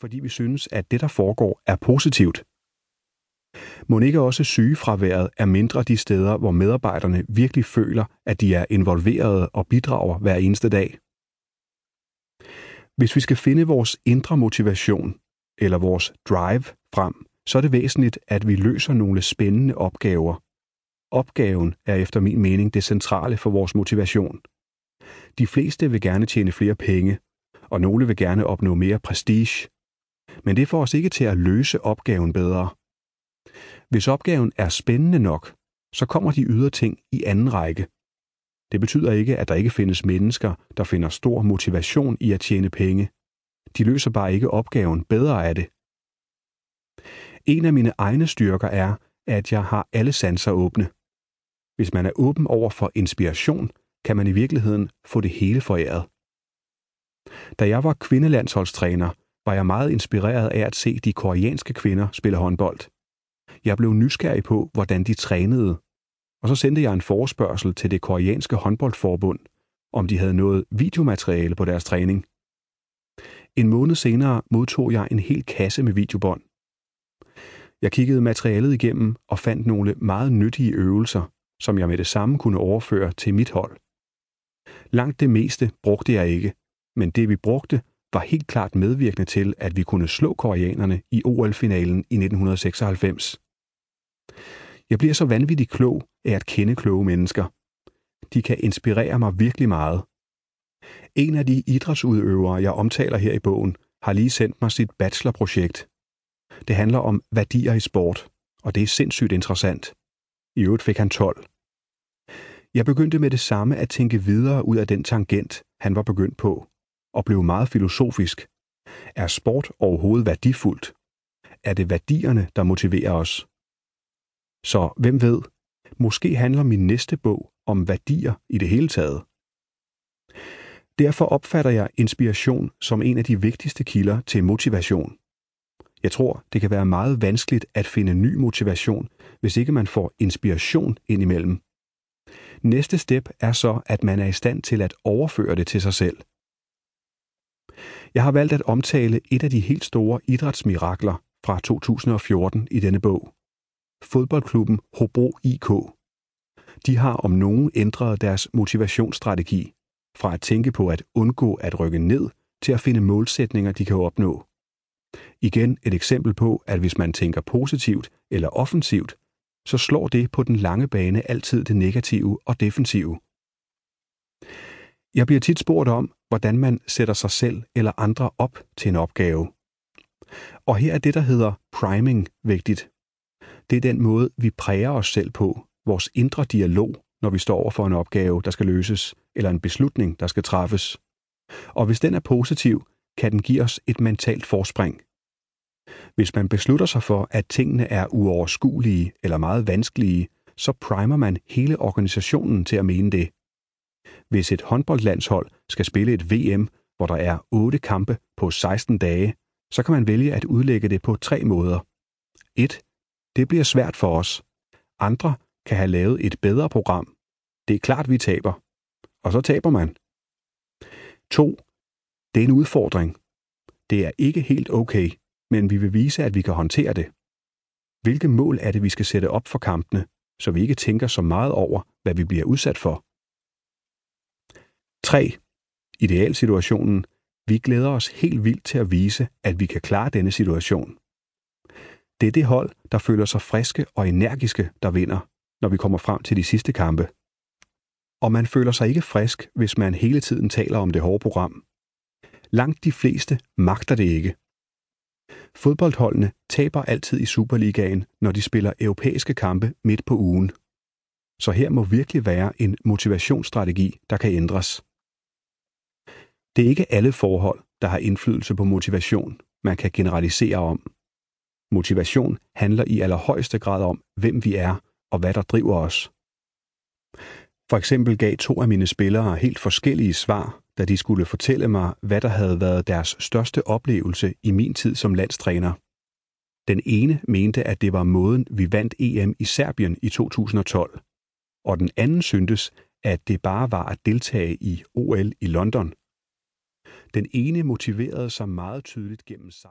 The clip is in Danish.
fordi vi synes, at det, der foregår, er positivt. Må ikke også sygefraværet er mindre de steder, hvor medarbejderne virkelig føler, at de er involverede og bidrager hver eneste dag. Hvis vi skal finde vores indre motivation, eller vores drive frem, så er det væsentligt, at vi løser nogle spændende opgaver. Opgaven er efter min mening det centrale for vores motivation. De fleste vil gerne tjene flere penge, og nogle vil gerne opnå mere prestige. Men det får os ikke til at løse opgaven bedre. Hvis opgaven er spændende nok, så kommer de ydre ting i anden række. Det betyder ikke, at der ikke findes mennesker, der finder stor motivation i at tjene penge. De løser bare ikke opgaven bedre af det. En af mine egne styrker er, at jeg har alle sanser åbne. Hvis man er åben over for inspiration, kan man i virkeligheden få det hele foræret. Da jeg var kvindelandsholdstræner, var jeg meget inspireret af at se de koreanske kvinder spille håndbold. Jeg blev nysgerrig på, hvordan de trænede, og så sendte jeg en forespørgsel til det koreanske håndboldforbund, om de havde noget videomateriale på deres træning. En måned senere modtog jeg en hel kasse med videobånd. Jeg kiggede materialet igennem og fandt nogle meget nyttige øvelser, som jeg med det samme kunne overføre til mit hold. Langt det meste brugte jeg ikke, men det vi brugte var helt klart medvirkende til, at vi kunne slå koreanerne i OL-finalen i 1996. Jeg bliver så vanvittigt klog af at kende kloge mennesker. De kan inspirere mig virkelig meget. En af de idrætsudøvere, jeg omtaler her i bogen, har lige sendt mig sit bachelorprojekt. Det handler om værdier i sport, og det er sindssygt interessant. I øvrigt fik han 12. Jeg begyndte med det samme at tænke videre ud af den tangent, han var begyndt på, og blev meget filosofisk. Er sport overhovedet værdifuldt? Er det værdierne, der motiverer os? Så hvem ved, måske handler min næste bog om værdier i det hele taget. Derfor opfatter jeg inspiration som en af de vigtigste kilder til motivation. Jeg tror, det kan være meget vanskeligt at finde ny motivation, hvis ikke man får inspiration indimellem. Næste step er så, at man er i stand til at overføre det til sig selv. Jeg har valgt at omtale et af de helt store idrætsmirakler fra 2014 i denne bog. Fodboldklubben Hobro IK. De har om nogen ændret deres motivationsstrategi fra at tænke på at undgå at rykke ned til at finde målsætninger, de kan opnå. Igen et eksempel på, at hvis man tænker positivt eller offensivt, så slår det på den lange bane altid det negative og defensive. Jeg bliver tit spurgt om, hvordan man sætter sig selv eller andre op til en opgave. Og her er det, der hedder priming vigtigt. Det er den måde, vi præger os selv på, vores indre dialog, når vi står over for en opgave, der skal løses, eller en beslutning, der skal træffes. Og hvis den er positiv, kan den give os et mentalt forspring. Hvis man beslutter sig for, at tingene er uoverskuelige eller meget vanskelige, så primer man hele organisationen til at mene det. Hvis et håndboldlandshold skal spille et VM, hvor der er 8 kampe på 16 dage, så kan man vælge at udlægge det på tre måder. 1. Det bliver svært for os. Andre kan have lavet et bedre program. Det er klart, vi taber. Og så taber man. 2. Det er en udfordring. Det er ikke helt okay, men vi vil vise, at vi kan håndtere det. Hvilke mål er det, vi skal sætte op for kampene, så vi ikke tænker så meget over, hvad vi bliver udsat for? 3. Idealsituationen. Vi glæder os helt vildt til at vise, at vi kan klare denne situation. Det er det hold, der føler sig friske og energiske, der vinder, når vi kommer frem til de sidste kampe. Og man føler sig ikke frisk, hvis man hele tiden taler om det hårde program. Langt de fleste magter det ikke. Fodboldholdene taber altid i Superligaen, når de spiller europæiske kampe midt på ugen. Så her må virkelig være en motivationsstrategi, der kan ændres. Det er ikke alle forhold, der har indflydelse på motivation, man kan generalisere om. Motivation handler i allerhøjeste grad om, hvem vi er og hvad der driver os. For eksempel gav to af mine spillere helt forskellige svar, da de skulle fortælle mig, hvad der havde været deres største oplevelse i min tid som landstræner. Den ene mente, at det var måden, vi vandt EM i Serbien i 2012, og den anden syntes, at det bare var at deltage i OL i London. Den ene motiverede sig meget tydeligt gennem sig.